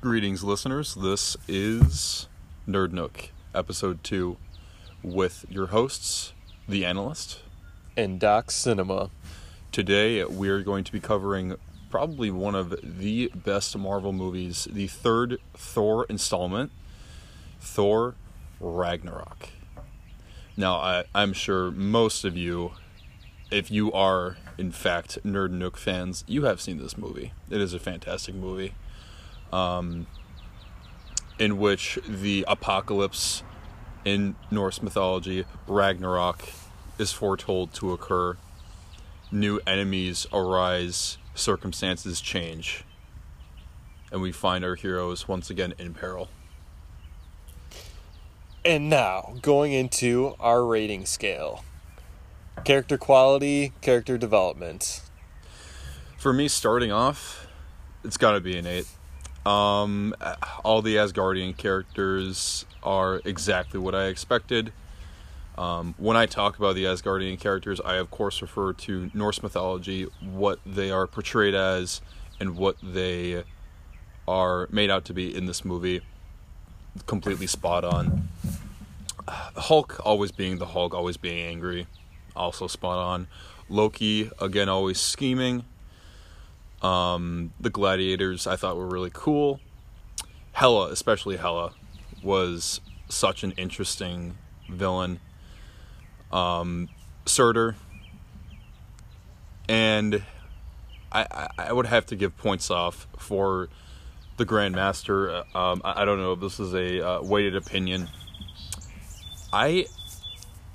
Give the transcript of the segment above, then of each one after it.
Greetings, listeners. This is Nerd Nook, episode two, with your hosts, The Analyst. and Doc Cinema. Today, we're going to be covering probably one of the best Marvel movies, the third Thor installment, Thor Ragnarok. Now, I, I'm sure most of you, if you are in fact Nerd Nook fans, you have seen this movie. It is a fantastic movie. Um, in which the apocalypse in Norse mythology, Ragnarok, is foretold to occur. New enemies arise, circumstances change, and we find our heroes once again in peril. And now, going into our rating scale character quality, character development. For me, starting off, it's got to be an eight. Um, all the Asgardian characters are exactly what I expected. Um, when I talk about the Asgardian characters, I of course refer to Norse mythology, what they are portrayed as, and what they are made out to be in this movie. Completely spot on. Hulk always being the Hulk, always being angry, also spot on. Loki again always scheming. Um, the gladiators I thought were really cool. Hela, especially Hela, was such an interesting villain. Um, Surtur, and I, I, would have to give points off for the Grandmaster. Um, I, I don't know if this is a uh, weighted opinion. I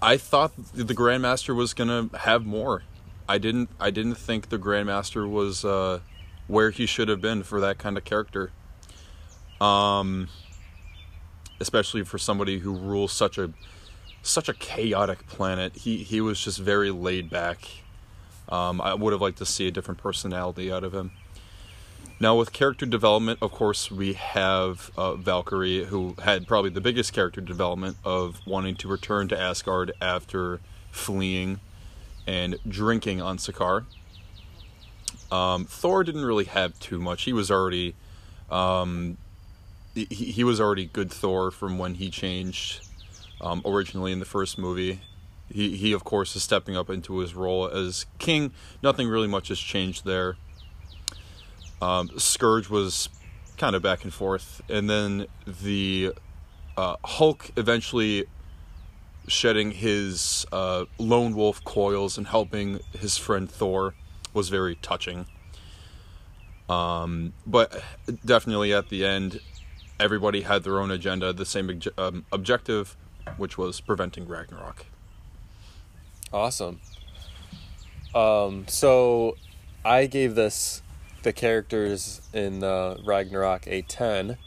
I thought the Grandmaster was gonna have more. I didn't I didn't think the Grandmaster was uh, where he should have been for that kind of character. Um, especially for somebody who rules such a such a chaotic planet. He he was just very laid back. Um, I would have liked to see a different personality out of him. Now, with character development, of course, we have uh, Valkyrie, who had probably the biggest character development of wanting to return to Asgard after fleeing and drinking on Sakaar. Um, Thor didn't really have too much. He was already, um, he, he was already good Thor from when he changed um, originally in the first movie. He he of course is stepping up into his role as king. Nothing really much has changed there. Um, Skurge was kind of back and forth, and then the uh, Hulk eventually shedding his uh, lone wolf coils and helping his friend Thor was very touching. Um, but definitely at the end, everybody had their own agenda, the same um, objective, which was preventing Ragnarok. Awesome. Um, so I gave this the characters in uh, Ragnarok a 10.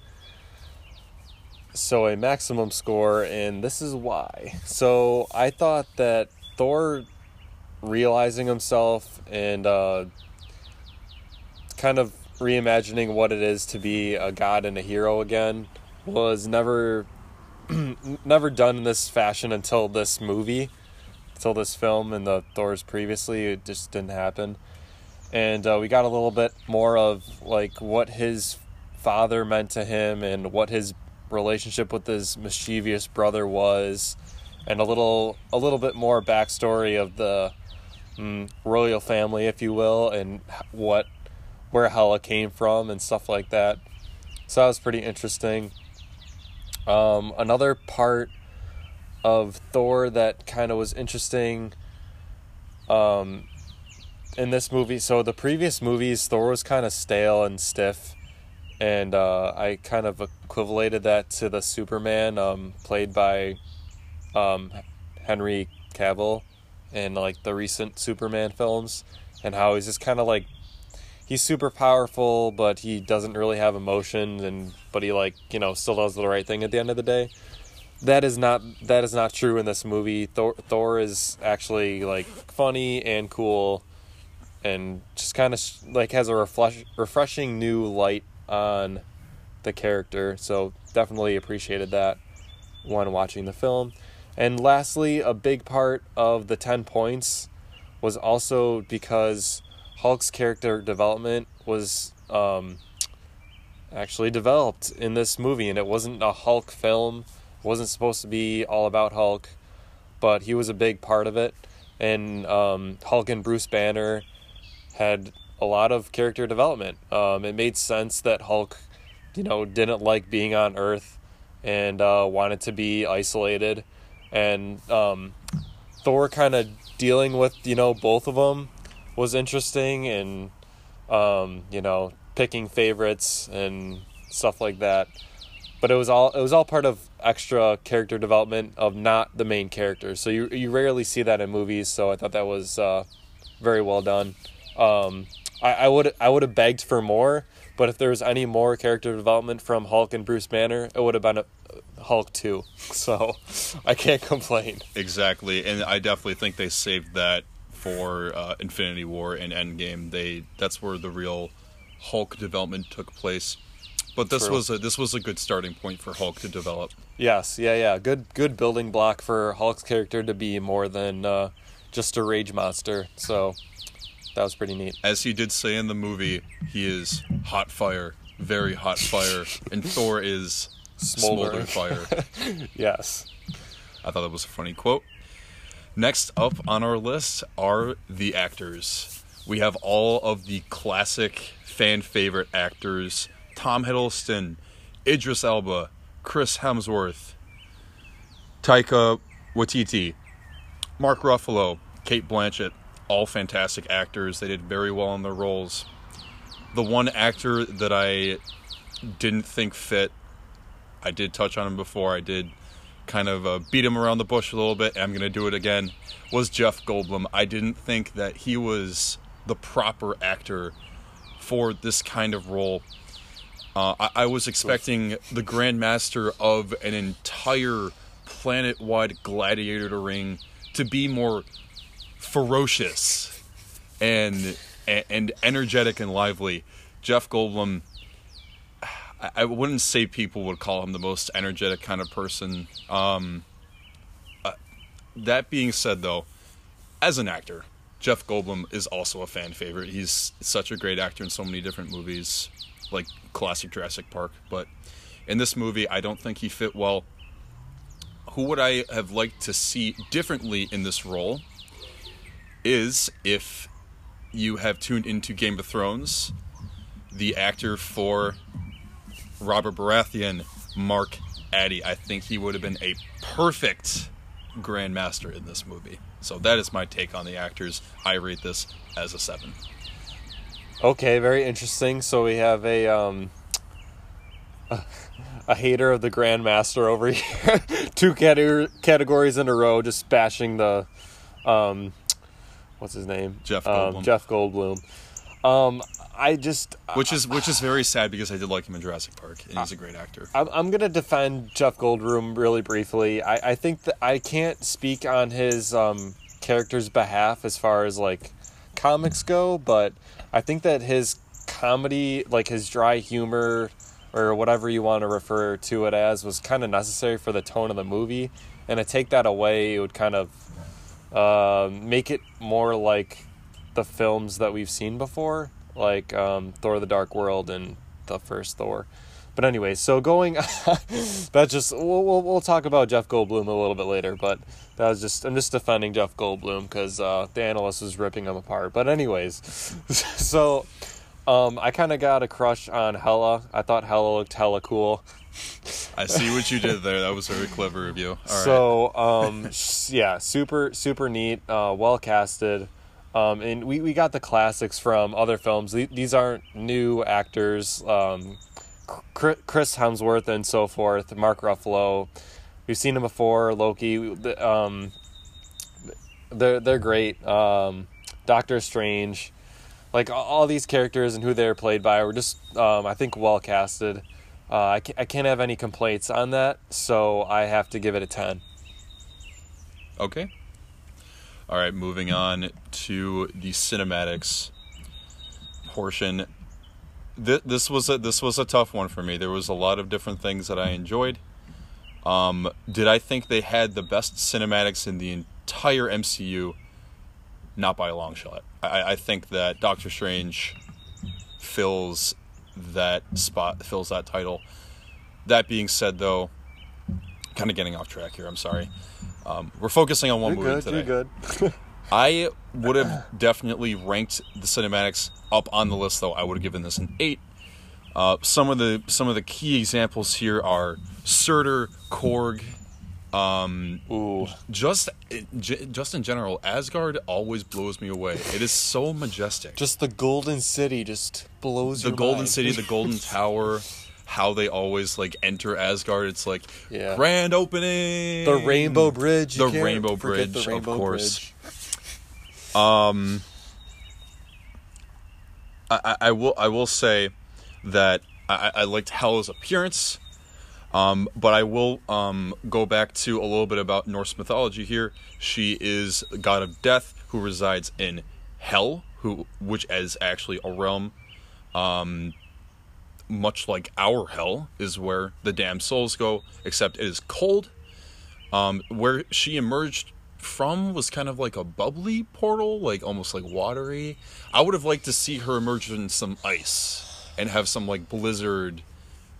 So a maximum score, and this is why. So I thought that Thor realizing himself and uh, kind of reimagining what it is to be a god and a hero again was never never done in this fashion until this movie until this film and the Thors previously. It just didn't happen. And uh, we got a little bit more of like what his father meant to him and what his relationship with his mischievous brother was, and a little a little bit more backstory of the mm, royal family, if you will, and what where Hela came from and stuff like that. So that was pretty interesting. Um, another part of Thor that kind of was interesting um, in this movie. So the previous movies, Thor was kind of stale and stiff, and uh, I kind of equivalated that to the Superman um, played by um, Henry Cavill in like the recent Superman films, and how he's just kind of like he's super powerful, but he doesn't really have emotions, and but he like you know still does the right thing at the end of the day that is not that is not true in this movie. Thor Thor is actually like funny and cool, and just kind of like has a refresh, refreshing new light on the character. So definitely appreciated that when watching the film. And lastly, a big part of the ten points was also because Hulk's character development was um, actually developed in this movie, and it wasn't a Hulk film. It wasn't supposed to be all about Hulk, but he was a big part of it. And um, Hulk and Bruce Banner had a lot of character development. Um, it made sense that Hulk, you know, didn't like being on Earth and uh, wanted to be isolated, and um, Thor kind of dealing with you know both of them was interesting, and um, you know picking favorites and stuff like that. But it was all it was all part of extra character development of not the main characters. So you you rarely see that in movies. So I thought that was uh, very well done. Um, I, I would I would have begged for more, but if there was any more character development from Hulk and Bruce Banner, it would have been a, Hulk two. So I can't complain. Exactly, and I definitely think they saved that for uh, Infinity War and Endgame. They that's where the real Hulk development took place. But this True. was a this was a good starting point for Hulk to develop. Yes, yeah, yeah. Good good building block for Hulk's character to be more than uh, just a rage monster. So that was pretty neat. As he did say in the movie, he is hot fire, very hot fire, and Thor is Smoldering. smoldering fire. Yes. I thought that was a funny quote. Next up on our list are the actors. We have all of the classic fan favorite actors Tom Hiddleston, Idris Elba, Chris Hemsworth, Taika Waititi, Mark Ruffalo, Cate Blanchett, all fantastic actors. They did very well in their roles. The one actor that I didn't think fit, I did touch on him before. I did kind of uh, beat him around the bush a little bit. I'm going to do it again. Was Jeff Goldblum? I didn't think that he was the proper actor for this kind of role. Uh, I, I was expecting the Grandmaster of an entire planet-wide gladiator ring to be more ferocious and and, energetic and lively. Jeff Goldblum. I- I wouldn't say people would call him the most energetic kind of person. Um, uh, that being said, though, as an actor, Jeff Goldblum is also a fan favorite. He's such a great actor in so many different movies, like classic Jurassic Park. But in this movie, I don't think he fit well. Who would I have liked to see differently in this role? Is if you have tuned into Game of Thrones, the actor for Robert Baratheon, Mark Addy. I think he would have been a perfect Grandmaster in this movie. So that is my take on the actors. I rate this as a seven. Okay, very interesting. So we have a um a, a hater of the Grandmaster over here. Two cate- categories in a row, just bashing the um what's his name? Jeff Um, Goldblum. Jeff Goldblum. Um, I just Which is which is very sad because I did like him in Jurassic Park, and he's a great actor. I'm, I'm gonna defend Jeff Goldblum really briefly. I, I think that I can't speak on his um, character's behalf as far as like comics go, but I think that his comedy, like his dry humor or whatever you want to refer to it as, was kind of necessary for the tone of the movie. And to take that away, it would kind of uh, make it more like the films that we've seen before, like um, Thor: The Dark World and the first Thor. But anyway, so going, that just we'll, we'll we'll talk about Jeff Goldblum a little bit later. But that was just I'm just defending Jeff Goldblum because uh, the analyst was ripping him apart. But anyways, so um, I kind of got a crush on Hela. I thought Hela looked hella cool. I see what you did there. That was very clever of you. All right. So um, yeah, super super neat, uh, well casted, um, and we, we got the classics from other films. These aren't new actors. Um, Chris Hemsworth and so forth. Mark Ruffalo, we've seen him before. Loki, um, they're they're great. Um, Doctor Strange, like all- all these characters and who they're played by were just um, I think well casted. Uh, I, can't, I can't have any complaints on that, so I have to give it a 10. Okay. All right, moving on to the cinematics portion. Th- this was a this was a tough one for me. There was a lot of different things that I enjoyed. Um, did I think they had the best cinematics in the entire MCU? Not by a long shot. I, I think that Doctor Strange fills that spot fills that title. That being said, though, kind of getting off track here. I'm sorry. Um, we're focusing on one You're movie good. today. You're good. I would have definitely ranked the cinematics up on the list, though. I would have given this an eight. Uh, some of the some of the key examples here are Surtur, Korg, um, Ooh. just just in general. Asgard always blows me away. It is so majestic. Just the Golden City just blows the Golden mind. City, the Golden Tower, how they always like enter Asgard. It's like Yeah. grand opening. The Rainbow Bridge. you The Rainbow Bridge, the of course. Bridge. Um, I, I, I will I will say that I, I liked Hela's appearance, um, but I will um, go back to a little bit about Norse mythology here. She is god of death who resides in Hell, who which is actually a realm, um, much like our Hell is where the damned souls go, except it is cold. Um, where she emerged from was kind of like a bubbly portal, like almost like watery. I would have liked to see her emerge in some ice and have some like blizzard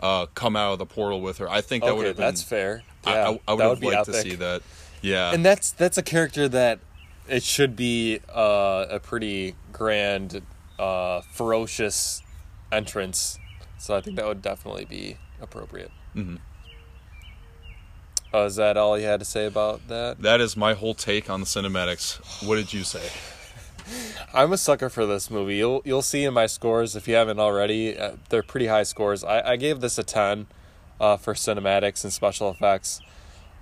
uh, come out of the portal with her. I think that would have been. that's fair. I, Yeah, I, I would have would be liked to see that. Yeah, And that's that's a character that it should be uh, a pretty grand, uh, ferocious entrance. So I think that would definitely be appropriate. Mhm. Uh, is that all you had to say about that? that is my whole take on the cinematics. What did you say? I'm a sucker for this movie. You'll you'll see in my scores if you haven't already. Uh, they're pretty high scores. I, I gave this a ten uh, for cinematics and special effects.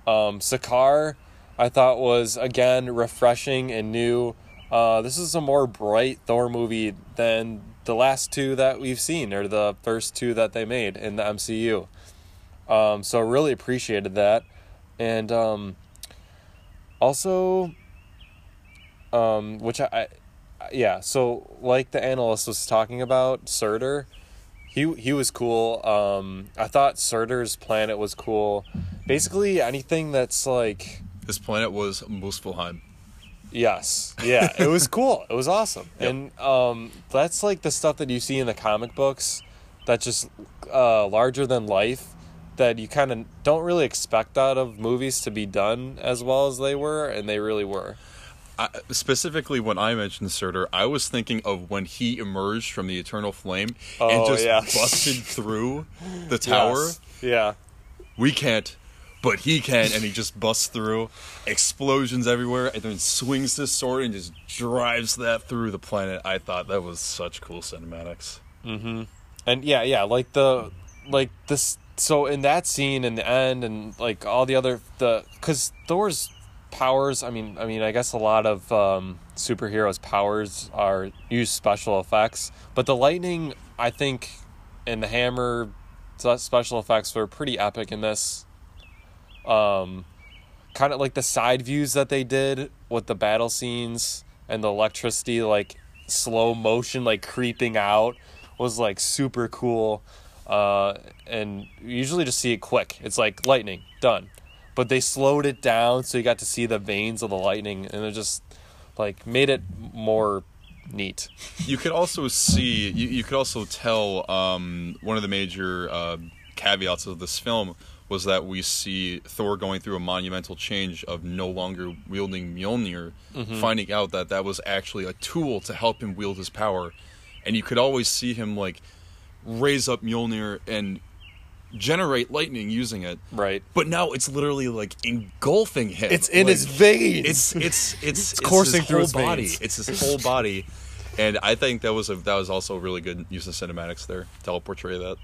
Um, Sakaar, I thought was again refreshing and new. Uh, this is a more bright Thor movie than the last two that we've seen, or the first two that they made in the MCU. Um, so really appreciated that, and um, also um, which I, I, yeah. So like the analyst was talking about, Surtur, he he was cool. Um, I thought Surtur's planet was cool. Basically, anything that's like, This planet was Muspelheim. yes, yeah, it was cool. It was awesome, Yep. and um, that's like the stuff that you see in the comic books. That's just uh, larger than life. That you kind of don't really expect out of movies to be done as well as they were, and they really were. I, specifically, when I mentioned Surtur, I was thinking of when he emerged from the Eternal Flame and Oh, just yeah. busted through the tower. Yes. Yeah. we can't, but he can, and he just busts through, explosions everywhere, and then swings this sword and just drives that through the planet. I thought that was such cool cinematics. Mm-hmm. and yeah yeah like the like this so in that scene in the end and like all the other the because thor's powers i mean i mean i guess a lot of um superheroes powers are use special effects but the lightning i think and the hammer special effects were pretty epic in this. Um kind of like the side views that they did with the battle scenes and the electricity like slow motion like creeping out was like super cool uh and usually just see it quick. It's like lightning done but they slowed it down so you got to see the veins of the lightning and it just like made it more neat You could also see, you, you could also tell um, one of the major uh, caveats of this film was that we see Thor going through a monumental change of no longer wielding Mjolnir, finding out that that was actually a tool to help him wield his power. And you could always see him like raise up Mjolnir and generate lightning using it. right But now it's literally like engulfing him. it's in Like, his veins it's it's it's, it's coursing his through whole his body. veins. It's his whole body, and I think that was a that was also a really good use of cinematics there to help portray that.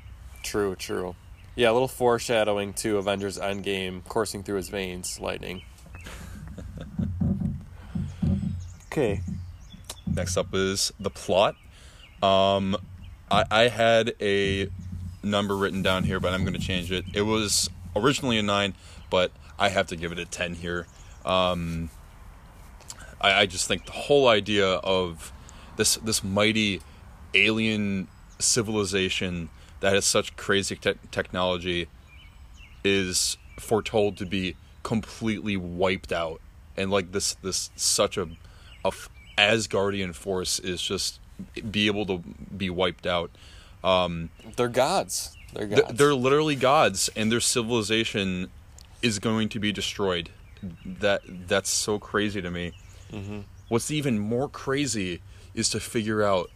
True, true. Yeah, a little foreshadowing to Avengers Endgame coursing through his veins, lightning. okay. Next up is the plot. Um, I, I had a number written down here, but I'm going to change it. It was originally a nine, but I have to give it a ten here. Um, I, I just think the whole idea of this this mighty alien civilization that has such crazy te- technology is foretold to be completely wiped out and like this this such a, a asgardian force is just be able to be wiped out Um, they're gods. They're Th- they're literally gods, and their civilization is going to be destroyed. That that's so crazy to me. Mm-hmm. What's even more crazy is to figure out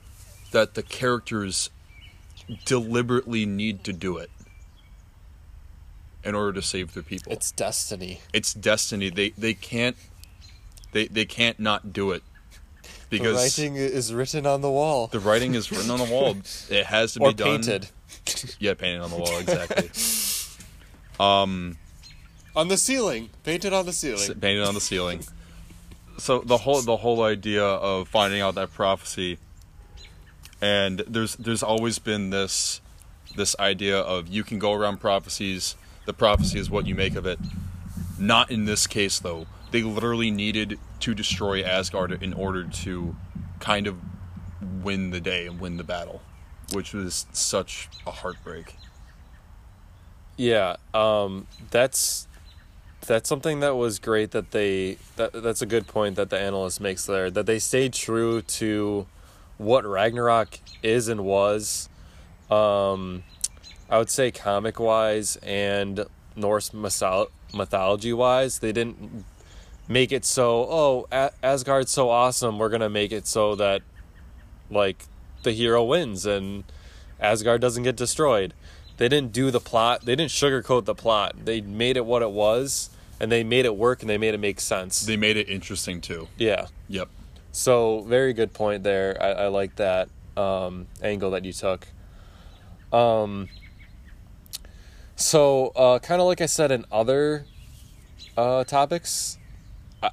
that the characters deliberately need to do it in order to save their people. it's destiny. it's destiny. They they can't they they can't not do it The writing is written on the wall. the writing is written on the wall. It has to be or done. painted. Yeah, painted on the wall exactly. um, On the ceiling. Painted on the ceiling. painted on the ceiling. So the whole the whole idea of finding out that prophecy, and there's there's always been this this idea of you can go around prophecies. The prophecy is what you make of it. Not in this case though. They literally needed to destroy Asgard in order to kind of win the day and win the battle, which was such a heartbreak. Yeah, um, that's that's something that was great that they that that's a good point that the analyst makes there that they stayed true to what Ragnarok is and was. Um, I would say comic wise and Norse mytholo- mythology wise, they didn't make it so oh A- Asgard's so awesome. We're gonna make it so that like the hero wins and Asgard doesn't get destroyed. They didn't do the plot. They didn't sugarcoat the plot. They made it what it was, and they made it work, and they made it make sense. They made it interesting too. yeah. Yep. So very good point there. I, I like that um, angle that you took. Um. So, uh, kind of like I said in other uh, topics,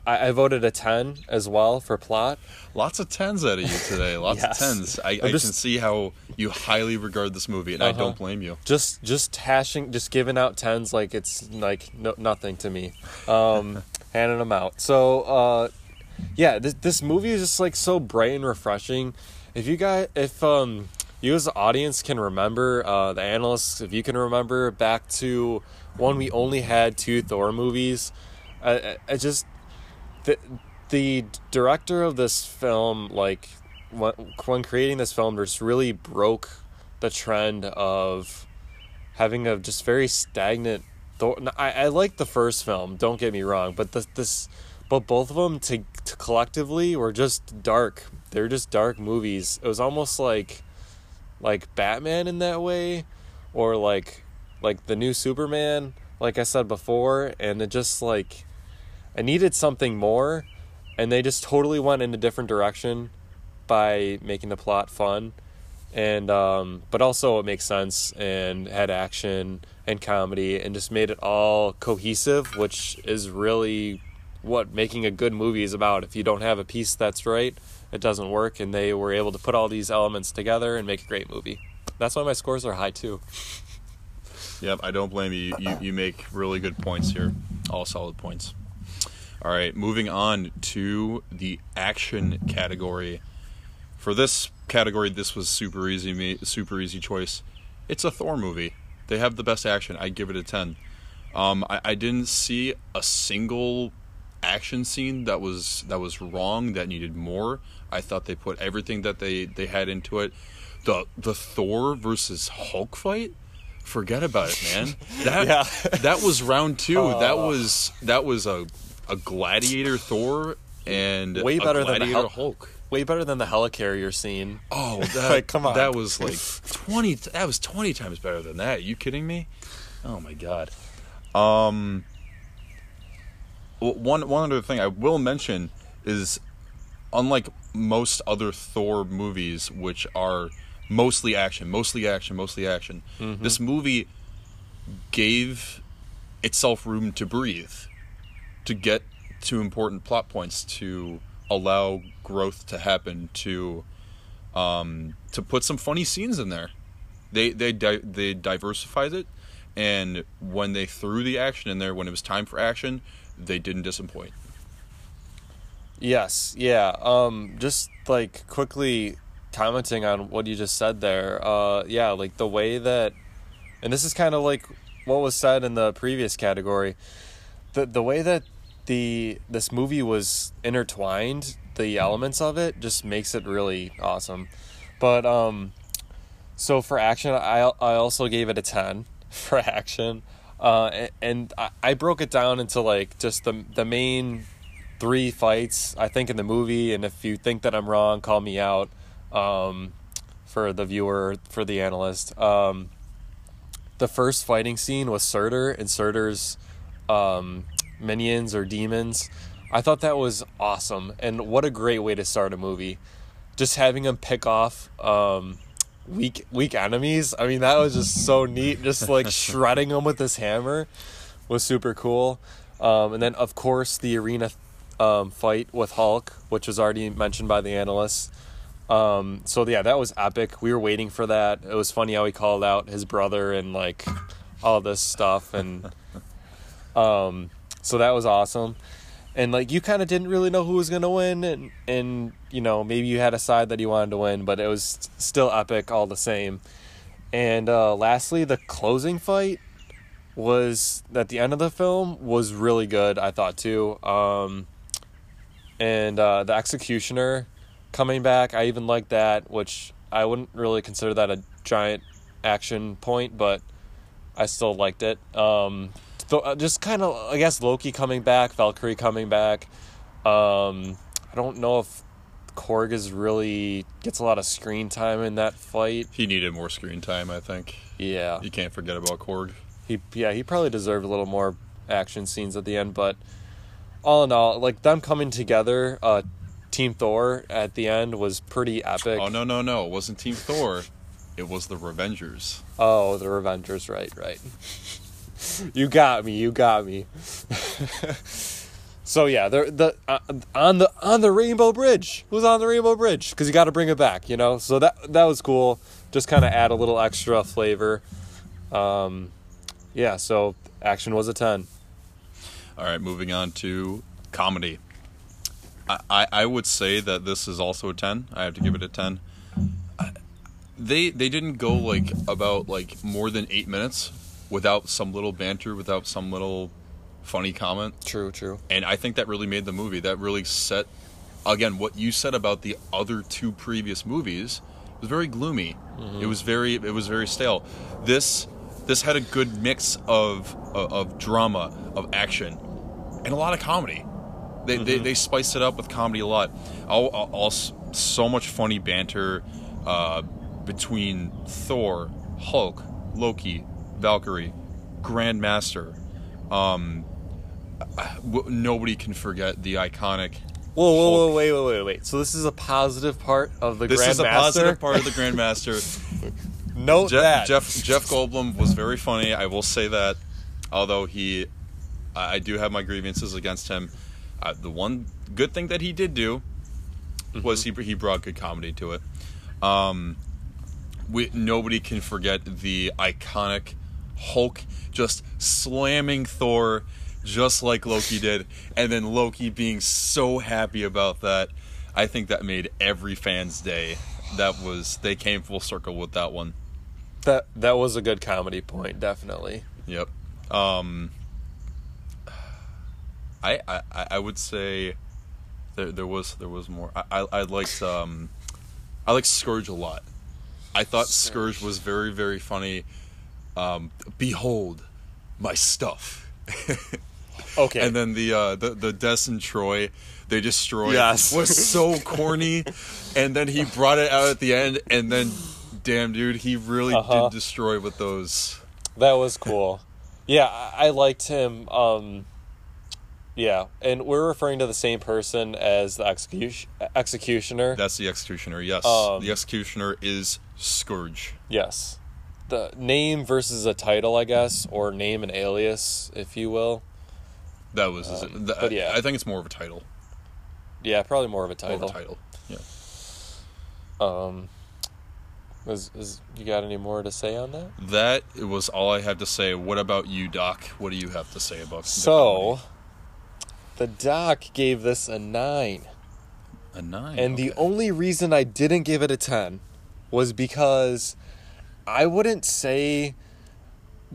I, I voted a ten as well for plot. Lots of tens out of you today. Lots Yes. of tens. I, I just- can see how you highly regard this movie, and I Uh-huh. don't blame you. just just hashing just giving out tens like it's like no, nothing to me um handing them out so uh yeah this, this movie is just like so bright and refreshing if you guys if um you as the audience can remember uh the analysts if you can remember back to when we only had two thor movies i i, I just the the director of this film like when, creating this film just really broke the trend of having a just very stagnant. I, I like the first film, don't get me wrong, but the, this, but both of them to, to collectively were just dark. They're just dark movies. It was almost like, like Batman in that way, or like, like the new Superman. Like I said before, and it just like, I needed something more, and they just totally went in a different direction by making the plot fun and um, but also it makes sense and had action and comedy and just made it all cohesive, which is really what making a good movie is about. If you don't have a piece that's right, it doesn't work, and they were able to put all these elements together and make a great movie. That's why my scores are high too. Yep, I don't blame you. You you make really good points here. All solid points. All right, moving on to the action category. For this category, this was super easy me super easy choice. It's a Thor movie. They have the best action. I give it a ten. Um, I, I didn't see a single action scene that was that was wrong that needed more. I thought they put everything that they they had into it. The the Thor versus Hulk fight, forget about it, man. That Yeah. that was round two. that Oh. was that was a a gladiator Thor and Way better a than the Hel- Hulk. Way better than the helicarrier scene. Oh, that, Like, come on. That was like twenty. That was twenty times better than that. you kidding me? Oh my god. Um. One one other thing I will mention is, unlike most other Thor movies, which are mostly action, mostly action, mostly action, this movie gave itself room to breathe, to get to important plot points, to allow growth to happen, to um, to put some funny scenes in there. They they di- they diversified it, and when they threw the action in there, when it was time for action, they didn't disappoint. Yes, yeah. Um, just like quickly commenting on what you just said there. Uh, yeah, like the way that, and this is kind of like what was said in the previous category. The the way that the this movie was intertwined, the elements of it just makes it really awesome. But um, So for action, I I also gave it a ten for action, uh, and I, I broke it down into like just the the main three fights I think in the movie. And if you think that I'm wrong, call me out. Um, for the viewer, for the analyst, um, the first fighting scene was Surtur and Surtur's um, minions or demons. I thought that was awesome, and what a great way to start a movie. Just having him pick off um, weak weak enemies. I mean, that was just so neat. Just like shredding them with this hammer was super cool. Um, and then, of course, the arena um, fight with Hulk, which was already mentioned by the analysts. Um, so yeah, that was epic. We were waiting for that. It was funny how he called out his brother and like all this stuff, and um, so that was awesome. And like you kind of didn't really know who was gonna win, and and you know maybe you had a side that you wanted to win, but it was still epic all the same. And uh, lastly, the closing fight was at the end of the film was really good. I thought too. Um, and uh, the executioner coming back, I even liked that, which I wouldn't really consider that a giant action point, but I still liked it. Um, th- uh, just kind of, I guess Loki coming back, Valkyrie coming back. Um, I don't know if Korg is really gets a lot of screen time in that fight. He needed more screen time, I think. Yeah, You can't forget about Korg. he yeah he probably deserved a little more action scenes at the end, but all in all, like them coming together, uh, Team Thor at the end was pretty epic. Oh no no no! It wasn't Team Thor. It was the Revengers. Oh, the Revengers, right, right. you got me, you got me. so yeah, the the uh, on the on the Rainbow Bridge. Who's on the Rainbow Bridge? Because you got to bring it back, you know. So that that was cool. Just kind of add a little extra flavor. Um, yeah. So action was a ten. All right, moving on to comedy. I, I, I would say that this is also a ten. I have to give it a ten. They they didn't go like about like more than eight minutes without some little banter, without some little funny comment. True, true. and I think that really made the movie. That really set again what you said about the other two previous movies was very gloomy. It was very it was very stale. This this had a good mix of of, of drama, of action, and a lot of comedy. They, they, they spiced it up with comedy a lot. All, all, all so much funny banter uh, between Thor, Hulk, Loki, Valkyrie, Grandmaster. Um, nobody can forget the iconic. Whoa, whoa, whoa, wait, wait, wait, wait. So this is a positive part of the This is a Grandmaster? positive part of the Grandmaster. Note Jeff, that. Jeff Jeff Goldblum was very funny. I will say that, although he, I do have my grievances against him. Uh, the one good thing that he did do was he he brought good comedy to it. Um, we nobody can forget the iconic Hulk just slamming Thor, just like Loki did, and then Loki being so happy about that. I think that made every fan's day. That was they came full circle with that one. That that was a good comedy point, definitely. Yep. Um, I, I I would say there there was there was more. I I, I liked um, I liked Skurge a lot. I thought Skurge, was very very funny. Um, behold, my stuff. Okay. And then the uh, the the Des and Troy they destroyed Yes. was so corny, and then he brought it out at the end, and then damn dude, he really Uh-huh. did destroy with those. That was cool. Yeah, I, I liked him. Um, yeah, and we're referring to the same person as the execution executioner. That's the executioner. Yes, Um, the executioner is Skurge. yes, the name versus a title, I guess, or name and alias, if you will. That was. Um, the- but yeah. I think it's more of a title. Yeah, probably more of a More title. of a title. Yeah. Um, is, is you got any more to say on that? That was all I had to say. What about you, Doc? What do you have to say about the So, the doc gave this a nine. a nine? And the only reason I didn't give it a 10 was because I wouldn't say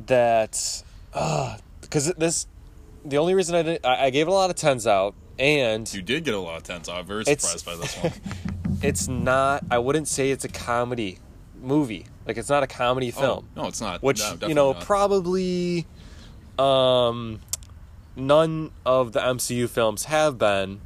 that uh because this the only reason I didn't I, gave a lot of 10s out and you did get a lot of tens. I'm very surprised by this one. it's not I wouldn't say it's a comedy movie. Like it's not a comedy film. Oh, no, it's not. which No, you know not. probably um none of the MCU films have been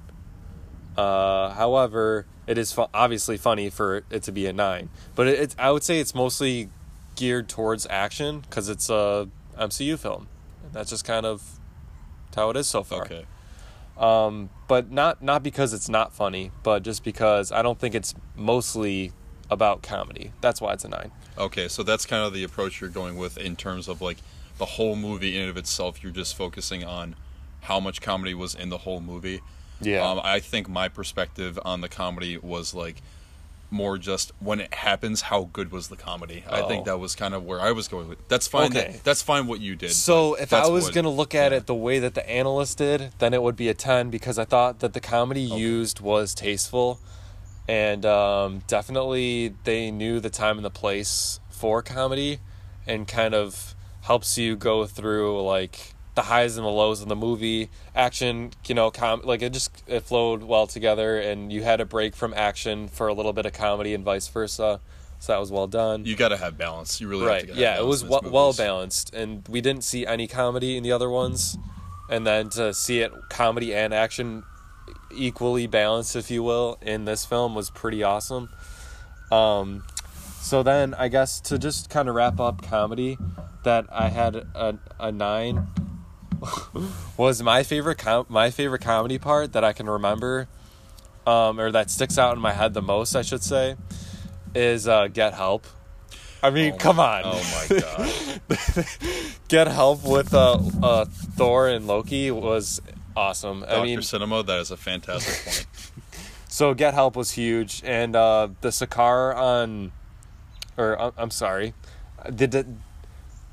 uh however it is fu- obviously funny for it to be a 9 but it, it's I would say it's mostly geared towards action cuz it's a MCU film that's just kind of how it is so far okay. um, but not not because it's not funny, but just because I don't think it's mostly about comedy. That's why it's a nine. Okay, so that's kind of the approach you're going with in terms of like the whole movie in and of itself. You're just focusing on how much comedy was in the whole movie. Yeah. Um, I think my perspective on the comedy was like more just when it happens, how good was the comedy? I think Oh. that was kind of where I was going with. That's fine. Okay. That, that's fine. What you did. So if I was gonna look at yeah. it the way that the analyst did, then it would be a ten because I thought that the comedy used was tasteful, and um, definitely they knew the time and the place for comedy, and kind of helps you go through like the highs and the lows of the movie. Action, you know, com- like it just it flowed well together, and you had a break from action for a little bit of comedy and vice versa. So that was well done you got to have balance. You really right Have to have yeah it was well, well balanced and we didn't see any comedy in the other ones and then to see it comedy and action equally balanced if you will in this film was pretty awesome um so then i guess to just kind of wrap up comedy that i had a, a nine was my favorite com- my favorite comedy part that i can remember um or that sticks out in my head the most i should say is uh get help I mean, Oh come my- on. Oh my god. Get help with uh, uh, Thor and Loki was awesome. I Doctor mean, Cinema. That is a fantastic point. so Get Help was huge, and uh, the Sakaar on, or uh, I'm sorry, the the,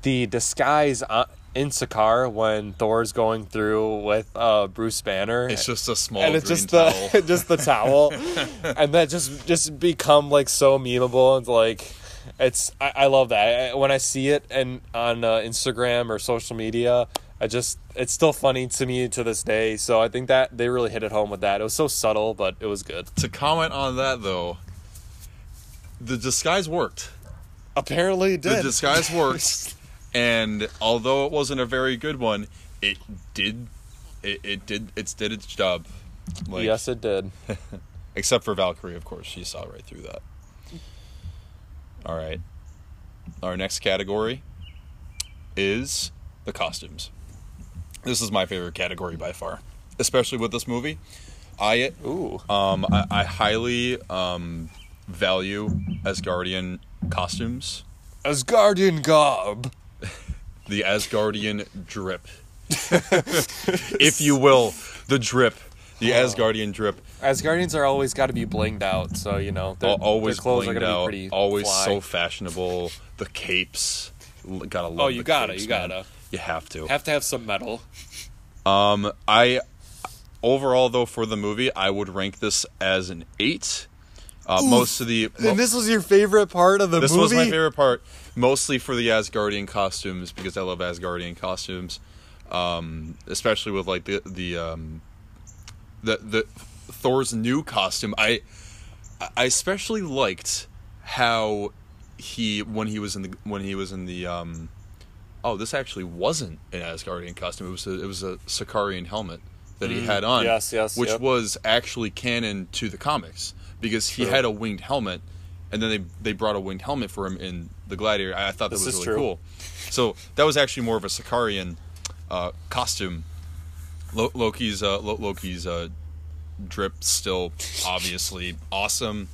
the disguise on, in Sakaar when Thor's going through with uh, Bruce Banner. It's just a small and it's just towel. the just the towel, and that just just become like so memeable and like it's I, I love that I, when I see it and on uh, Instagram or social media. I just it's still funny to me to this day. So I think that they really hit it home with that. It was so subtle, but it was good. to comment on that though, the disguise worked. Apparently, it did. The disguise worked, and although it wasn't a very good one, it did, it, it did, it's did its job. Like, yes, it did. except for Valkyrie, of course, she saw right through that. All right, our next category is the costumes. This is my favorite category by far, especially with this movie. I Ooh, um, I, I highly um, value Asgardian costumes. Asgardian garb. The Asgardian drip, if you will, the drip, the Asgardian drip. Asgardians are always got to be blinged out, so you know their, Al- always their clothes are blinged gonna out, be pretty always fly. so fashionable. The capes, L- gotta love. Oh, you the gotta, capes, you man. gotta. You have to. have to have some metal. Um, I overall though for the movie, I would rank this as an eight. Uh, most of the And this was your favorite part of the movie. this movie. was my favorite part, mostly for the Asgardian costumes because I love Asgardian costumes, um, especially with like the the um, the the Thor's new costume. I I especially liked how he when he was in the when he was in the um, oh this actually wasn't an Asgardian costume. It was a, it was a Sicarian helmet that he had on. Mm, yes, yes, which yep. was actually canon to the comics because he True. had a winged helmet, and then they they brought a winged helmet for him in the Gladiator. I, I thought that This was really true. cool. So that was actually more of a Sicarian uh, costume. Lo- Loki's uh, Lo- Loki's uh, drip still obviously awesome.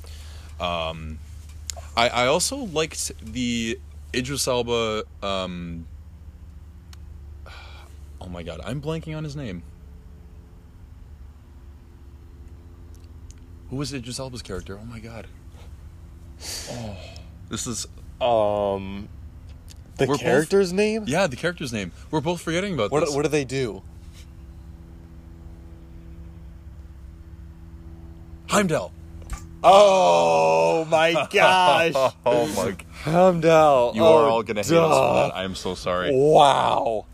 Um, I I also liked the Idris Elba. Um, oh my god, I'm blanking on his name. Who was Idris Elba's character? Oh my god. Oh, this is Um, the We're both- character's name. yeah the character's name. We're both forgetting about What this. what do they do? Heimdall. Oh my gosh, Oh my! God. Heimdall. You oh, are all gonna hate us for that. I am so sorry. Wow.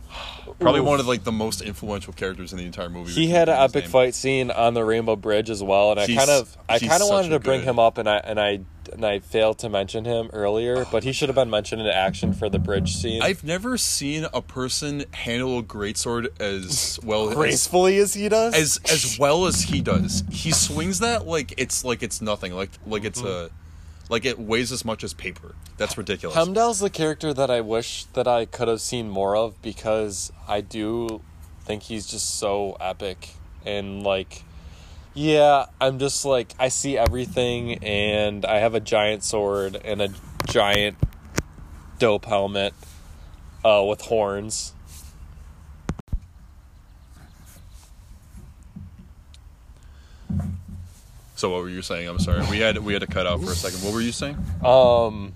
Probably Oof. one of like the most influential characters in the entire movie. He had an epic name. fight scene on the Rainbow Bridge as well, and I He's- kind of, I kind of wanted to bring good- him up, and I and I and I failed to mention him earlier, oh, but he should have been mentioned in action for the bridge scene. I've never seen a person handle a greatsword as well as gracefully as he does. as as well as he does. He swings that like it's like it's nothing. Like like it's hmm. a like it weighs as much as paper. That's ridiculous. Heimdall's the character that I wish that I could have seen more of because I do think he's just so epic and like yeah, I'm just like I see everything and I have a giant sword and a giant dope helmet uh with horns. So what were you saying? I'm sorry. We had we had to cut out for a second. What were you saying? Um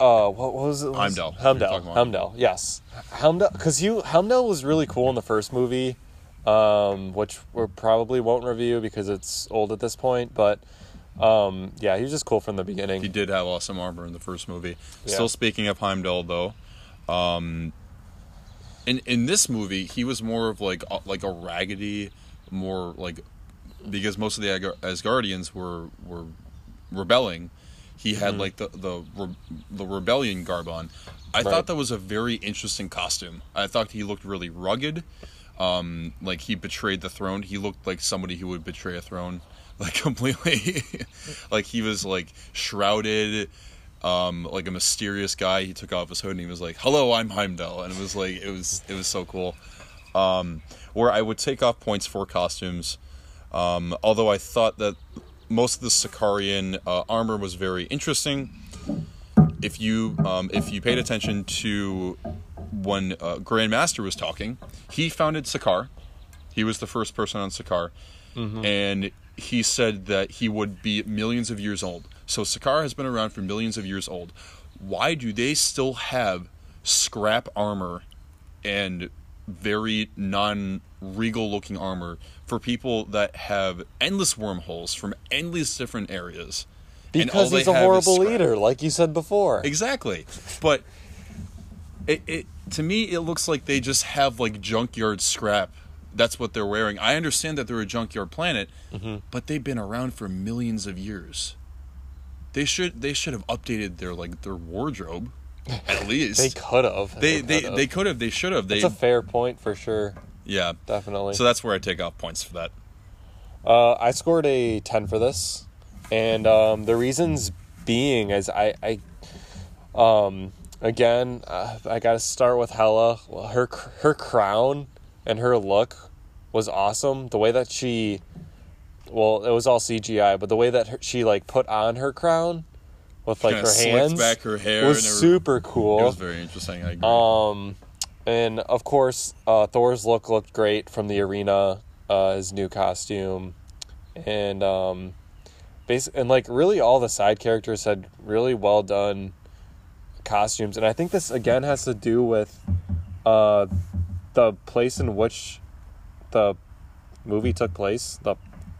uh what, what was it? What was- Heimdall. Heimdall. Heimdall. Yes. Heimdall cuz you Heimdall was really cool in the first movie. Um which we probably won't review because it's old at this point, but um yeah, he was just cool from the beginning. He did have awesome armor in the first movie. Yeah. Still speaking of Heimdall though, um, in in this movie he was more of like like a raggedy, more like because most of the Asgar- Asgardians were were rebelling. He Mm-hmm. had like the the the rebellion garb on. I Right. thought that was a very interesting costume. I thought he looked really rugged. Um, like he betrayed the throne. He looked like somebody who would betray a throne, like completely. like he was like shrouded, um, like a mysterious guy. He took off his hood and he was like, "Hello, I'm Heimdall," and it was like it was it was so cool. Um, where I would take off points for costumes, um, although I thought that most of the Sakaarian uh, armor was very interesting. If you um, if you paid attention to when uh, Grandmaster was talking, he founded Sakaar. He was the first person on Sakaar, and he said that he would be millions of years old. So Sakaar has been around for millions of years old. Why do they still have scrap armor and very non-regal looking armor for people that have endless wormholes from endless different areas? Because he's a horrible leader, like you said before. Exactly. But it, it to me it looks like they just have like junkyard scrap. That's what they're wearing. I understand that they're a junkyard planet, Mm-hmm. but they've been around for millions of years. They should they should have updated their like their wardrobe at least. They could have. they they they could have they should have they It's a fair point for sure. Yeah. Definitely. So that's where I take off points for that. Uh, I scored a 10 for this. And um, the reasons being is I, I um, again, uh, I got to start with Hela. Well, her her crown and her look was awesome. The way that she well, it was all CGI, but the way that her, she like put on her crown with like her hands back her hair was her- super cool. It was very interesting. I agree. Um, and of course, uh, Thor's look looked great from the arena, uh, his new costume, and um, bas- and like really all the side characters had really well done costumes, and I think this again has to do with uh, the place in which the movie took place, the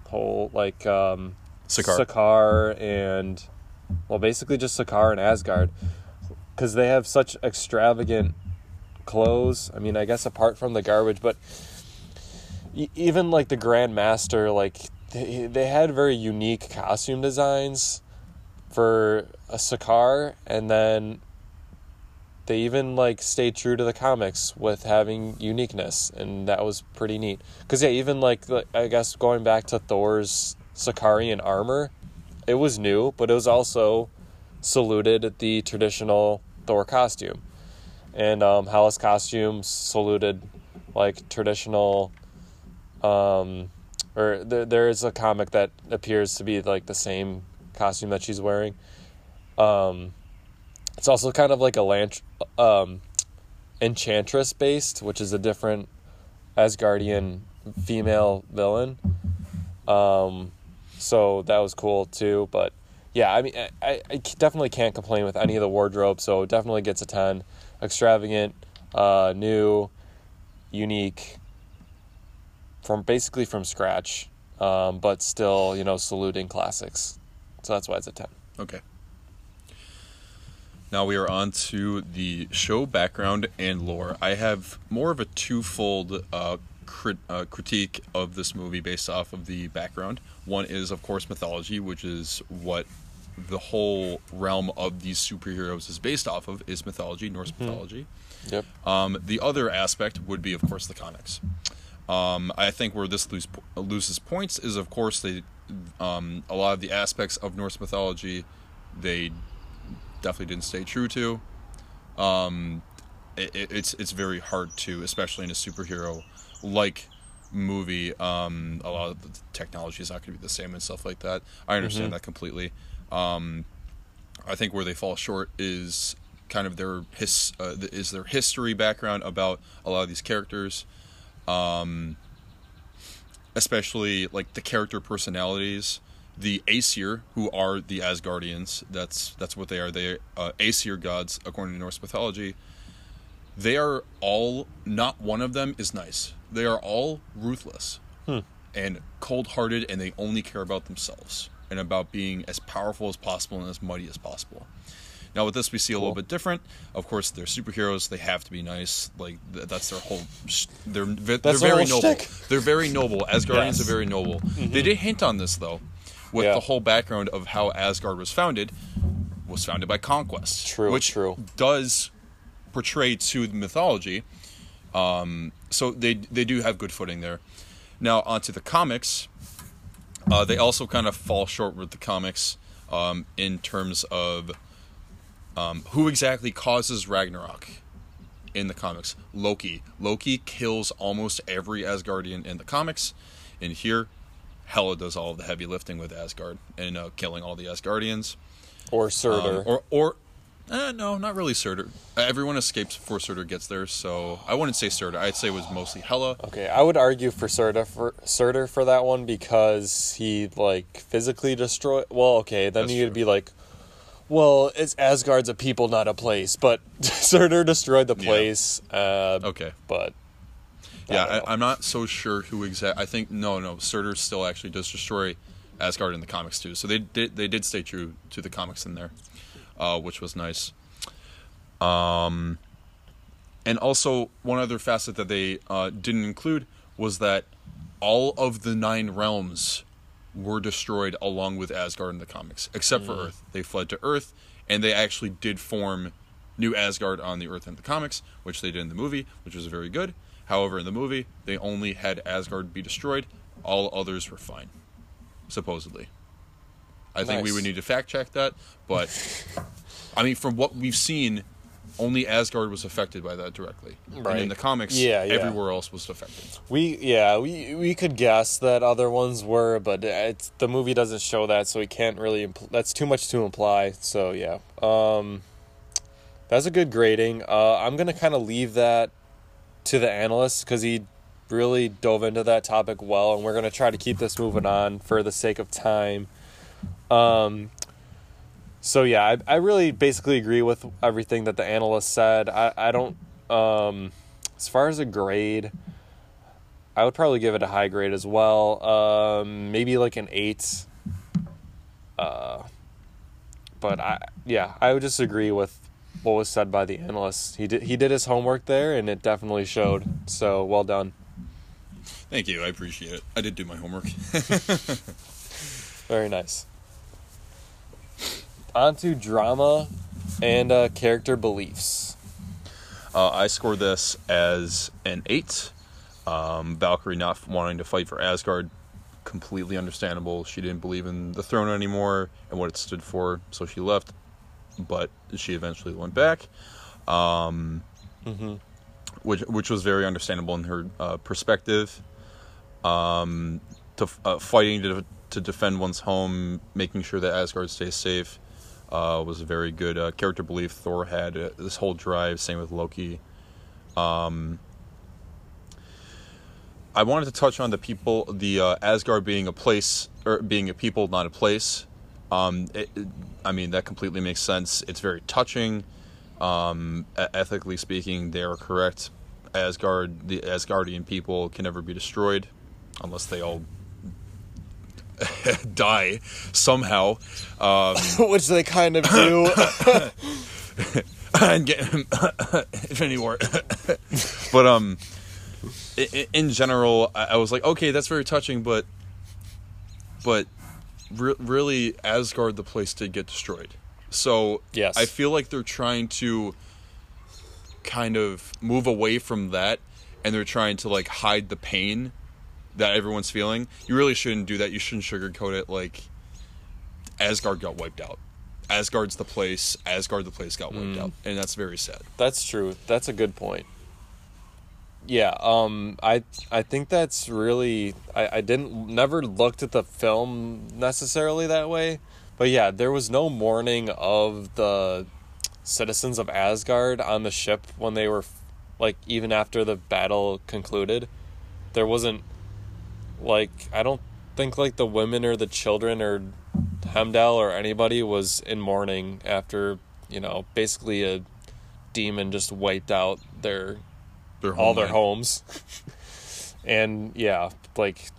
whole like um, Sakaar. Sakaar and well, basically just Sakaar and Asgard, because they have such extravagant clothes. I mean, I guess apart from the garbage, but even like the Grand Master, like they, they had very unique costume designs for a Sakaar, and then they even like stayed true to the comics with having uniqueness, and that was pretty neat. Because yeah, even like I guess going back to Thor's Sakaarian armor, it was new, but it was also saluted the traditional Thor costume, and um, Hela's costume saluted like traditional. Um, or there, there is a comic that appears to be like the same costume that she's wearing. Um, it's also kind of like a lant- um, enchantress based, which is a different Asgardian female villain. Um, so that was cool too. But yeah, I mean, I, I definitely can't complain with any of the wardrobe. So it definitely gets a ten. Extravagant, uh, new, unique. From basically from scratch, um, but still, you know, saluting classics. So that's why it's a ten. Okay. Now we are on to the show background and lore. I have more of a twofold uh, crit- uh, critique of this movie based off of the background. One is, of course, mythology, which is what the whole realm of these superheroes is based off of is mythology, Norse mythology. Yep. Um, the other aspect would be, of course, the comics. Um, I think where this lose, loses points is, of course, they um, a lot of the aspects of Norse mythology they definitely didn't stay true to. Um, it, it- it's it's very hard to, especially in a superhero like movie. Um, a lot of the technology is not going to be the same and stuff like that. I understand that completely. Um, I think where they fall short is kind of their his uh, is their history background about a lot of these characters, um, especially like the character personalities. The Aesir, who are the Asgardians, that's that's what they are. They uh, Aesir gods, according to Norse mythology. They are all not one of them is nice. They are all ruthless and cold-hearted, and they only care about themselves and about being as powerful as possible and as mighty as possible. Now with this, we see a little bit different. Of course, they're superheroes; they have to be nice. Like th- that's their whole. Sh- they're ve- they're very noble. shtick. They're very noble. Asgardians Yes. are very noble. They did hint on this though, with Yeah. the whole background of how Asgard was founded. Was founded by conquest, True, which true. does portray to the mythology. Um, so they they do have good footing there. Now onto the comics. Uh, they also kind of fall short with the comics um, in terms of um, who exactly causes Ragnarok in the comics. Loki. Loki kills almost every Asgardian in the comics. And here, Hela does all of the heavy lifting with Asgard and uh, killing all the Asgardians. Or Um, Surtur. or or eh, no, not really Surtur. Everyone escapes before Surtur gets there, so I wouldn't say Surtur. I'd say it was mostly Hela. Okay, I would argue for Surtur for Surtur for that one because he like physically destroyed. Well, okay, then That's you'd true. be like, well, it's Asgard's a people, not a place. But Surtur destroyed the Yeah. place. Uh, Okay. but Yeah, I know. I, I'm not so sure who exact. I think no, no. Surtur still actually does destroy Asgard in the comics too. So they did they did stay true to the comics in there, uh, which was nice. Um, and also one other facet that they uh, didn't include was that all of the nine realms were destroyed along with Asgard in the comics, except for Earth. They fled to Earth, and they actually did form new Asgard on the Earth in the comics, which they did in the movie, which was very good. However, in the movie, they only had Asgard be destroyed; all others were fine, supposedly. I think we would need to fact check that, but I mean, from what we've seen, only Asgard was affected by that directly. And in the comics, Yeah, yeah. everywhere else was affected. we yeah we we could guess that other ones were, but it's the movie doesn't show that, so we can't really. Impl- that's too much to imply. So yeah, um, that's a good grading. Uh, I'm gonna kind of leave that to the analyst because he really dove into that topic well, and we're gonna try to keep this moving on for the sake of time. Um, so yeah, I, I really basically agree with everything that the analyst said. I, I don't um, as far as a grade, I would probably give it a high grade as well. Um, maybe like an eight. Uh, but I yeah, I would just agree with what was said by the analyst. He did he did his homework there, and it definitely showed. So well done. Thank you, I appreciate it. I did do my homework. Very nice. On to drama and uh, character beliefs. Uh, I score this as an eight. Um, Valkyrie not wanting to fight for Asgard, completely understandable. She didn't believe in the throne anymore and what it stood for, so she left. But she eventually went back, um, Mm-hmm. which which was very understandable in her uh, perspective. Um, to uh, fighting to to defend one's home, making sure that Asgard stays safe, uh, was a very good uh, character belief. Thor had uh, this whole drive. Same with Loki. Um, I wanted to touch on the people, the uh, Asgard being a place or being a people, not a place. Um, it, it- I mean that completely makes sense. It's very touching. Um, ethically speaking, they are correct. Asgard, the Asgardian people can never be destroyed unless they all die somehow. Um, Which they kind of do. and get Infinity War. but um, in general, I I was like, okay, that's very touching, but but re- really, Asgard, the place did get destroyed. So Yes. I feel like they're trying to kind of move away from that, and they're trying to like hide the pain that everyone's feeling. You really shouldn't do that. You shouldn't sugarcoat it. Like Asgard got wiped out. Asgard's the place. Asgard, the place got wiped out, and that's very sad. That's true. That's a good point. Yeah, um, I I think that's really I, I didn't never looked at the film necessarily that way, but yeah, there was no mourning of the citizens of Asgard on the ship when they were like even after the battle concluded. There wasn't like I don't think like the women or the children or Heimdall or anybody was in mourning after you know basically a demon just wiped out their Their all their homes. And yeah like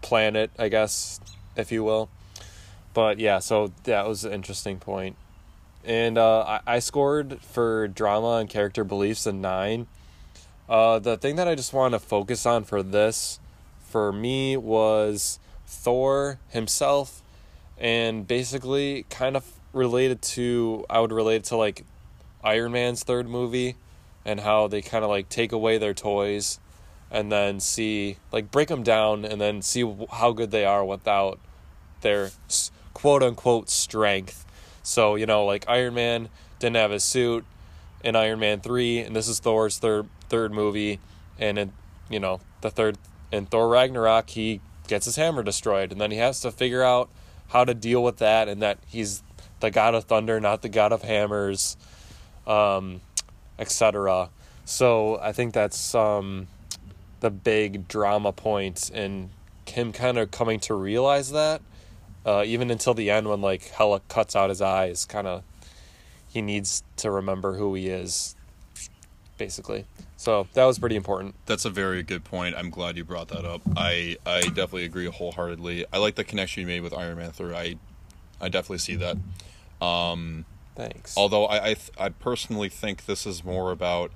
planet i guess if you will. But yeah so that was an interesting point. And uh, I, I scored for drama and character beliefs a nine. Uh, the thing that i just want to focus on for this for me was thor himself and basically kind of related to i would relate to like iron man's third movie and how they kind of like take away their toys and then see like break them down and then see how good they are without their quote unquote strength. So, you know, like Iron Man didn't have his suit in Iron Man 3 and this is Thor's third third movie and in, you know, the third in Thor Ragnarok he gets his hammer destroyed and then he has to figure out how to deal with that and that he's the god of thunder, not the god of hammers. Um etc. So I think that's um, the big drama point in him kind of coming to realize that. Uh, even until the end, when like Hela cuts out his eyes, kind of he needs to remember who he is, basically. So that was pretty important. That's a very good point. I'm glad you brought that up. I I definitely agree wholeheartedly. I like the connection you made with Iron Man 3. I I definitely see that. Um, Thanks. Although I I, th- I personally think this is more about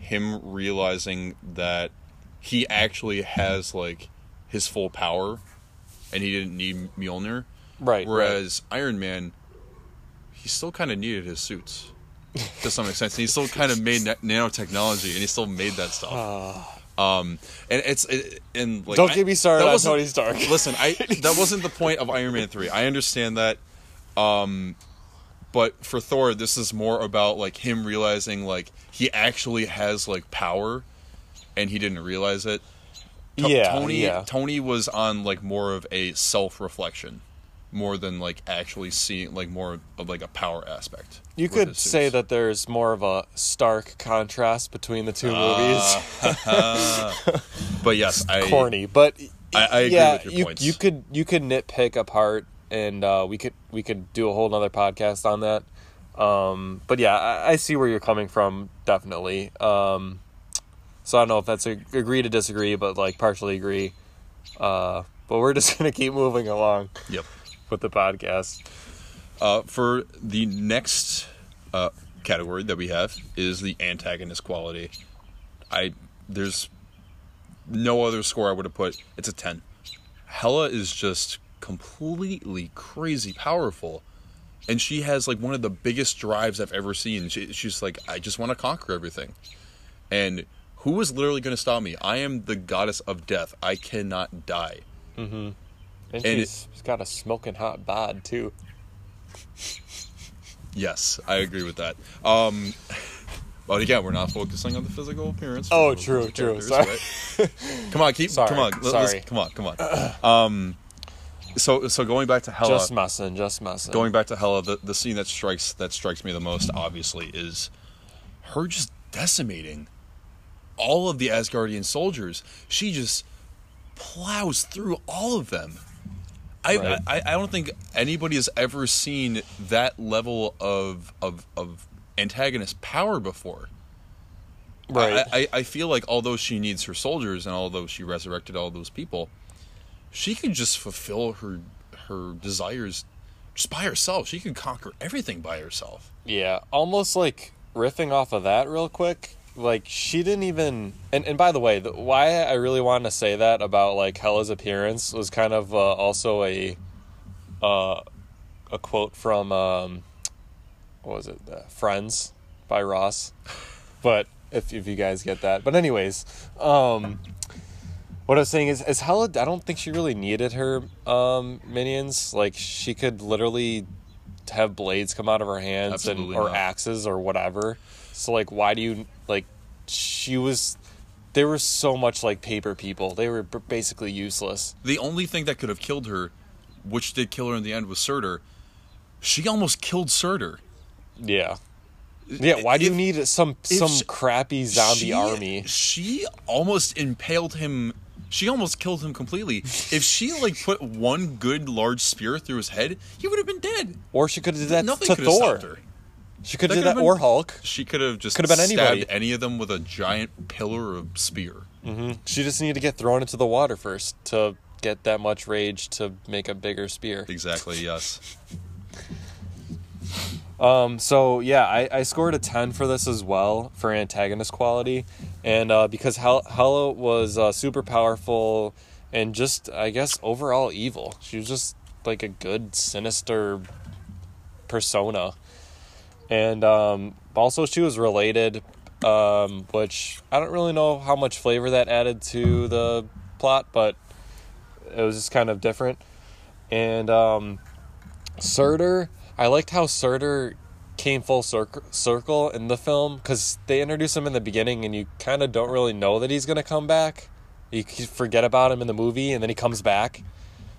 him realizing that he actually has like his full power, and he didn't need Mjolnir. right. Whereas Iron Man, he still kind of needed his suits to some extent. And he still kind of made na- nanotechnology, and he still made that stuff. um, and it's it, and like Don't get me started on Tony Stark. Listen, I that wasn't the point of Iron Man three. I understand that. Um, but for Thor, this is more about like him realizing like he actually has like power, and he didn't realize it. To- Yeah, Tony. yeah. Tony was on like more of a self reflection, more than like actually seeing like more of like a power aspect. you could say that there's more of a stark contrast between the two movies. But yes, I corny, but I- I agree yeah, with your you, points. You could you could nitpick apart, and uh, we could we could do a whole nother podcast on that. Um, but yeah, I, I see where you're coming from, definitely. Um, so I don't know if that's a agree to disagree, but like partially agree. Uh, but we're just gonna keep moving along Yep. With the podcast. Uh, for the next uh, category that we have is the antagonist quality. I there's no other score I would have put. It's a ten. Hela is just completely crazy powerful, and she has like one of the biggest drives I've ever seen. She, she's like, I just want to conquer everything, and who is literally going to stop me? I am the goddess of death. I cannot die. And, And she's, she's got a smoking hot bod too. Yes, I agree with that. Um, but again, we're not focusing on the physical appearance. Oh, true, true. characters, right? come on, keep. Sorry, Come on, sorry. come on, come on. Um, so so going back to Hela, Just messing, just messing. going back to Hela, the, the scene that strikes that strikes me the most, obviously, is her just decimating all of the Asgardian soldiers. She just plows through all of them. I, Right. I I don't think anybody has ever seen that level of of of antagonist power before. right. I, I, I feel like although she needs her soldiers and although she resurrected all those people, she can just fulfill her her desires just by herself. She can conquer everything by herself. Yeah, almost like riffing off of that real quick. Like she didn't even. And and by the way, the, why I really wanted to say that about like Hela's appearance was kind of uh, also a, uh, a quote from um, what was it? Uh, Friends by Ross. But if if you guys get that, but anyways, um, what I was saying is, is Hela. I don't think she really needed her um minions. Like she could literally have blades come out of her hands Absolutely and or not. axes or whatever. So like, why do you? She was. They were so much like paper people. They were basically useless. The only thing that could have killed her, which did kill her in the end, was Surtur. She almost killed Surtur. Yeah. Yeah. Why do you need some some she- crappy zombie she- army? She almost impaled him. She almost killed him completely. if she like put one good large spear through his head, he would have been dead. Or she could have did that Nothing to could have Thor. She could have did that been- or Hulk. She could have just Could have been stabbed anybody. any of them with a giant pillar of spear. She just needed to get thrown into the water first to get that much rage to make a bigger spear. Exactly. Yes. Um, so yeah, I, I scored a ten for this as well for antagonist quality, and uh, because Hel- Hela was uh, super powerful and just I guess overall evil. She was just like a good sinister persona, and um, also she was related, um, which I don't really know how much flavor that added to the plot, but it was just kind of different, and um, Surtur, I liked how Surtur came full circ- circle in the film because they introduce him in the beginning and you kind of don't really know that he's going to come back. You forget about him in the movie and then he comes back.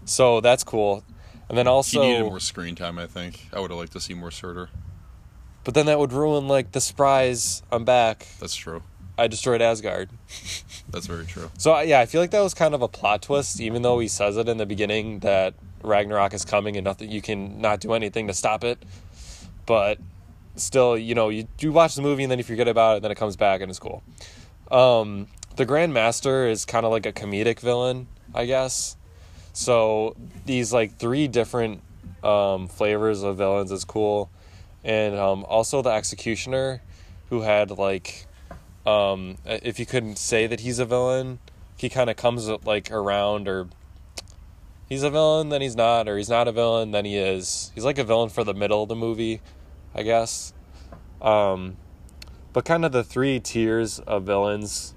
So that's cool. And then also, He needed more screen time. I think I would have liked to see more Surtur. But then that would ruin like the surprise. I'm back. That's true. I destroyed Asgard. That's very true. So yeah, I feel like that was kind of a plot twist, even though he says it in the beginning that Ragnarok is coming and nothing you can not do anything to stop it. But still, you know, you do watch the movie and then you forget about it, then it comes back and it's cool. Um, the Grand Master is kind of like a comedic villain, I guess. So these like three different um, flavors of villains is cool, and um, also the Executioner, who had like, um, if you couldn't say that he's a villain, he kind of comes like around or. He's a villain, then he's not, or he's not a villain, then he is. He's like a villain for the middle of the movie, I guess. Um, but kind of the three tiers of villains.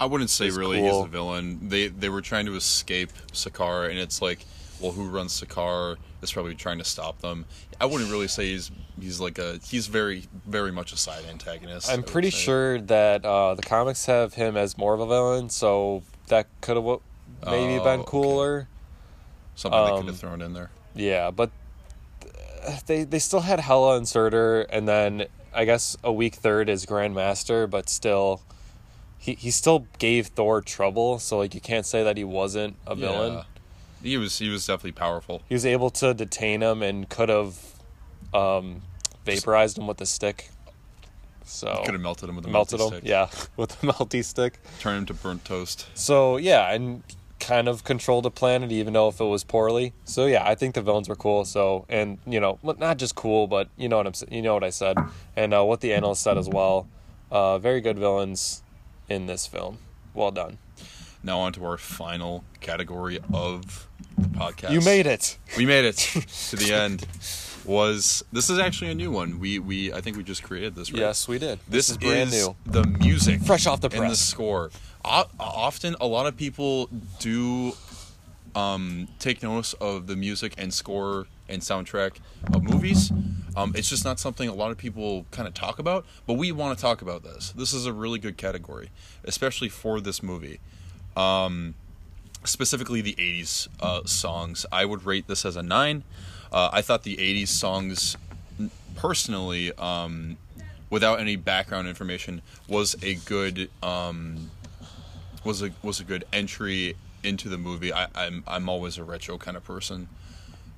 I wouldn't say really cool. he's a villain. They they were trying to escape Sakaar, and it's like, well, who runs Sakaar is probably trying to stop them. I wouldn't really say he's he's like a he's very very much a side antagonist. I'm pretty say. sure that uh, the comics have him as more of a villain, so that could have maybe Oh, been okay. cooler. something they could um, have thrown in there. Yeah, but uh, they they still had Hela and Surtur, and then I guess a weak third is Grandmaster, but still, he he still gave Thor trouble. So like you can't say that he wasn't a villain. Yeah. He was he was definitely powerful. He was able to detain him and could have um, vaporized him with a stick. So Could have melted him with a melted him, stick. yeah, with the melty stick. Turned him to burnt toast. So yeah, and kind of controlled the planet, even though if it was poorly. So yeah, I think the villains were cool. So and you know, not just cool, but you know what I'm, you know what I said, and uh, what the analyst said as well. Uh, very good villains in this film. Well done. Now on to our final category of the podcast. You made it. We made it to the end. Was this is actually a new one? We we I think we just created this. Right? Yes, we did. This, This, is brand new. The music, Fresh off the and the press. score. O- often, a lot of people do um, take notice of the music and score and soundtrack of movies. Um, it's just not something a lot of people kind of talk about, but we want to talk about this. This is a really good category, especially for this movie. Um, specifically, the '80s uh, songs. I would rate this as a nine. Uh, I thought the '80s songs, personally, um, without any background information, was a good um, was a was a good entry into the movie. I, I'm I'm always a retro kind of person.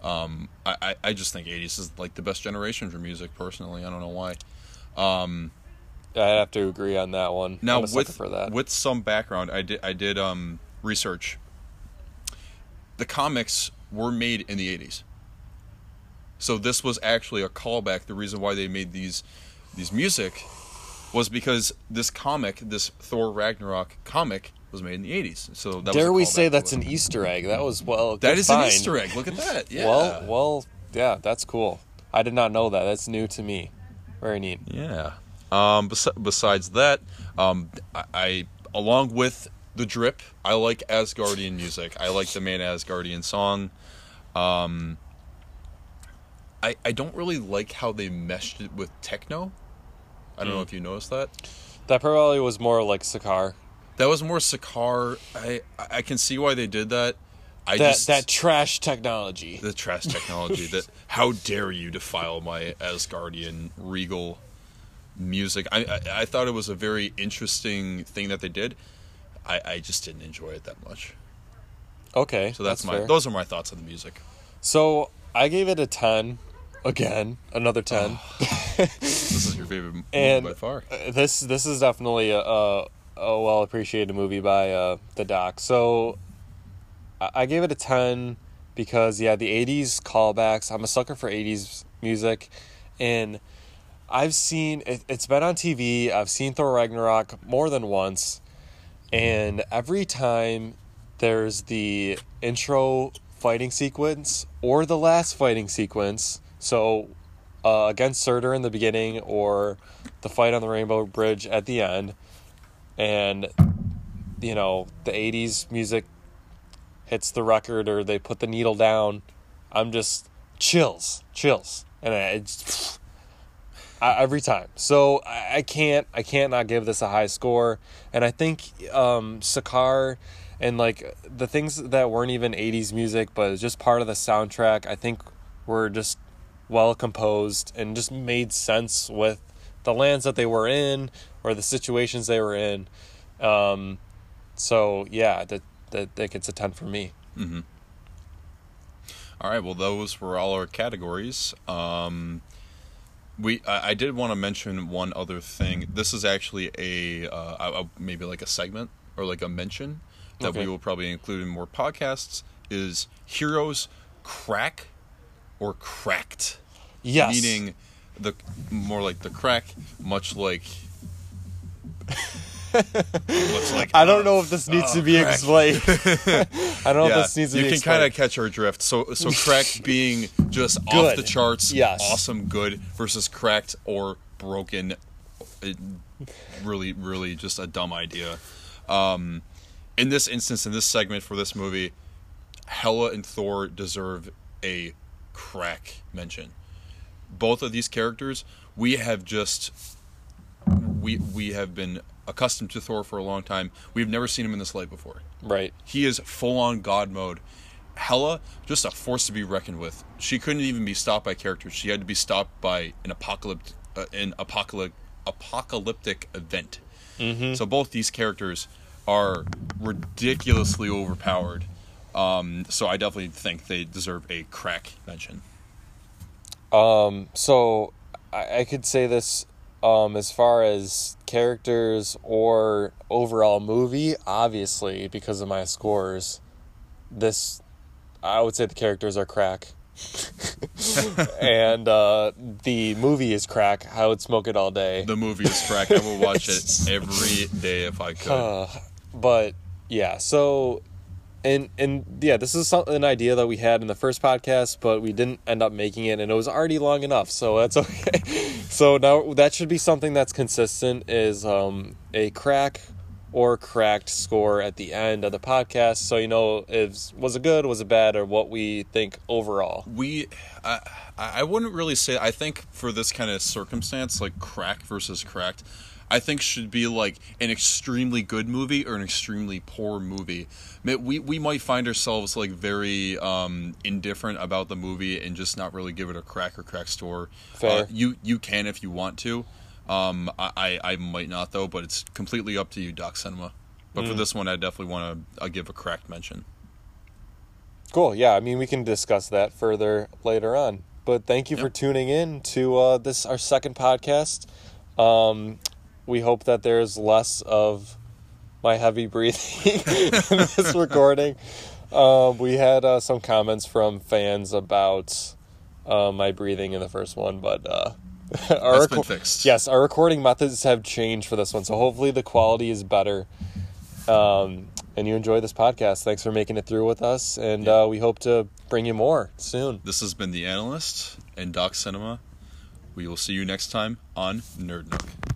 Um, I, I, I just think 80s is like the best generation for music. Personally, I don't know why. I'd have to agree on that one. Now with for that. with some background, I did I did um, research. The comics were made in the 80s. So this was actually a callback. The reason why they made these these music was because this comic, this Thor Ragnarok comic, was made in the eighties. So that Dare we say that's an Easter egg? That was well. That is is an. Easter egg. Look at that. Yeah. Well, well, yeah, that's cool. I did not know that. That's new to me. Very neat. Yeah. Um, bes- besides that, um, I, I along with the drip, I like Asgardian music. I like the main Asgardian song. Um, I I don't really like how they meshed it with techno. I don't know Mm. if you noticed that. That probably was more like Sakaar. That was more Sakaar. I I can see why they did that. I That just that trash technology. the trash technology that how dare you defile my Asgardian regal music I, I I thought it was a very interesting thing that they did I, I just didn't enjoy it that much Okay, so that's, my fair. those are my thoughts on the music So I gave it a ten. Again, another ten. this is your favorite movie and by far this this is definitely a, a, a well appreciated movie by uh, the doc. So I, I gave it a ten because yeah, the '80s callbacks. I'm a sucker for '80s music, and I've seen it, it's been on TV. I've seen Thor Ragnarok more than once, and every time there's the intro fighting sequence or the last fighting sequence. So uh, against Surtur in the beginning or the fight on the Rainbow Bridge at the end, and you know the '80s music hits the record or they put the needle down. I'm just chills, chills, and it's every time. So I, can't I can't not give this a high score, and I think um, Sakaar and like the things that weren't even 80s music but just part of the soundtrack i think were just well composed and just made sense with the lands that they were in or the situations they were in. Um, so yeah that, that that gets a 10 for me. Mm-hmm. all right. Well those were all our categories. Um we I, I did want to mention one other thing. This is actually a uh, I- maybe like a segment or like a mention that Okay. we will probably include in more podcasts is heroes crack or cracked. Yes. Meaning the more like the crack much like like i don't know if this needs to be crack. explained i don't know if this needs to you be You can kind of catch our drift. So, so cracked being just off the charts, Yes. awesome, good, versus cracked or broken, it, really, really just a dumb idea. Um, in this instance, in this segment for this movie, Hela and Thor deserve a crack mention. Both of these characters, we have just we we have been accustomed to Thor for a long time. We've never seen him in this light before. right He is full on God mode. Hela, just a force to be reckoned with. She couldn't even be stopped by characters. She had to be stopped by an apocalyptic, uh, an apocalyptic, apocalyptic event. Mm-hmm. So both these characters are ridiculously overpowered. Um, so I definitely think they deserve a crack mention. Um, so I, I could say this um, as far as characters or overall movie, obviously, because of my scores, this I would say the characters are crack. and uh, the movie is crack. I would smoke it all day. The movie is crack. I will watch it every day if I could. Uh, but yeah, so and and yeah, this is some, an idea that we had in the first podcast, but we didn't end up making it, and it was already long enough, so that's okay. so now that should be something that's consistent is um, a crack or cracked score at the end of the podcast, so you know if was it good, was it bad, or what we think overall. we I, I wouldn't really say i think for this kind of circumstance like crack versus cracked i think should be like an extremely good movie or an extremely poor movie we we might find ourselves like very um indifferent about the movie and just not really give it a crack or crack store Fair. Uh, you you can if you want to um I, I might not though but it's completely up to you doc cinema but for this one i definitely want to uh, give a cracked mention Cool. Yeah, I mean we can discuss that further later on. But thank you for tuning in to uh, this our second podcast. Um, we hope that there's less of my heavy breathing in this recording. Um, we had uh, some comments from fans about uh, my breathing in the first one, but uh, our That's been fixed. Yes, our recording methods have changed for this one, so hopefully the quality is better. Um, and you enjoy this podcast. Thanks for making it through with us, and Yeah. uh, we hope to bring you more soon. This has been The Analyst and Doc Cinema. We will see you next time on Nerd Nook.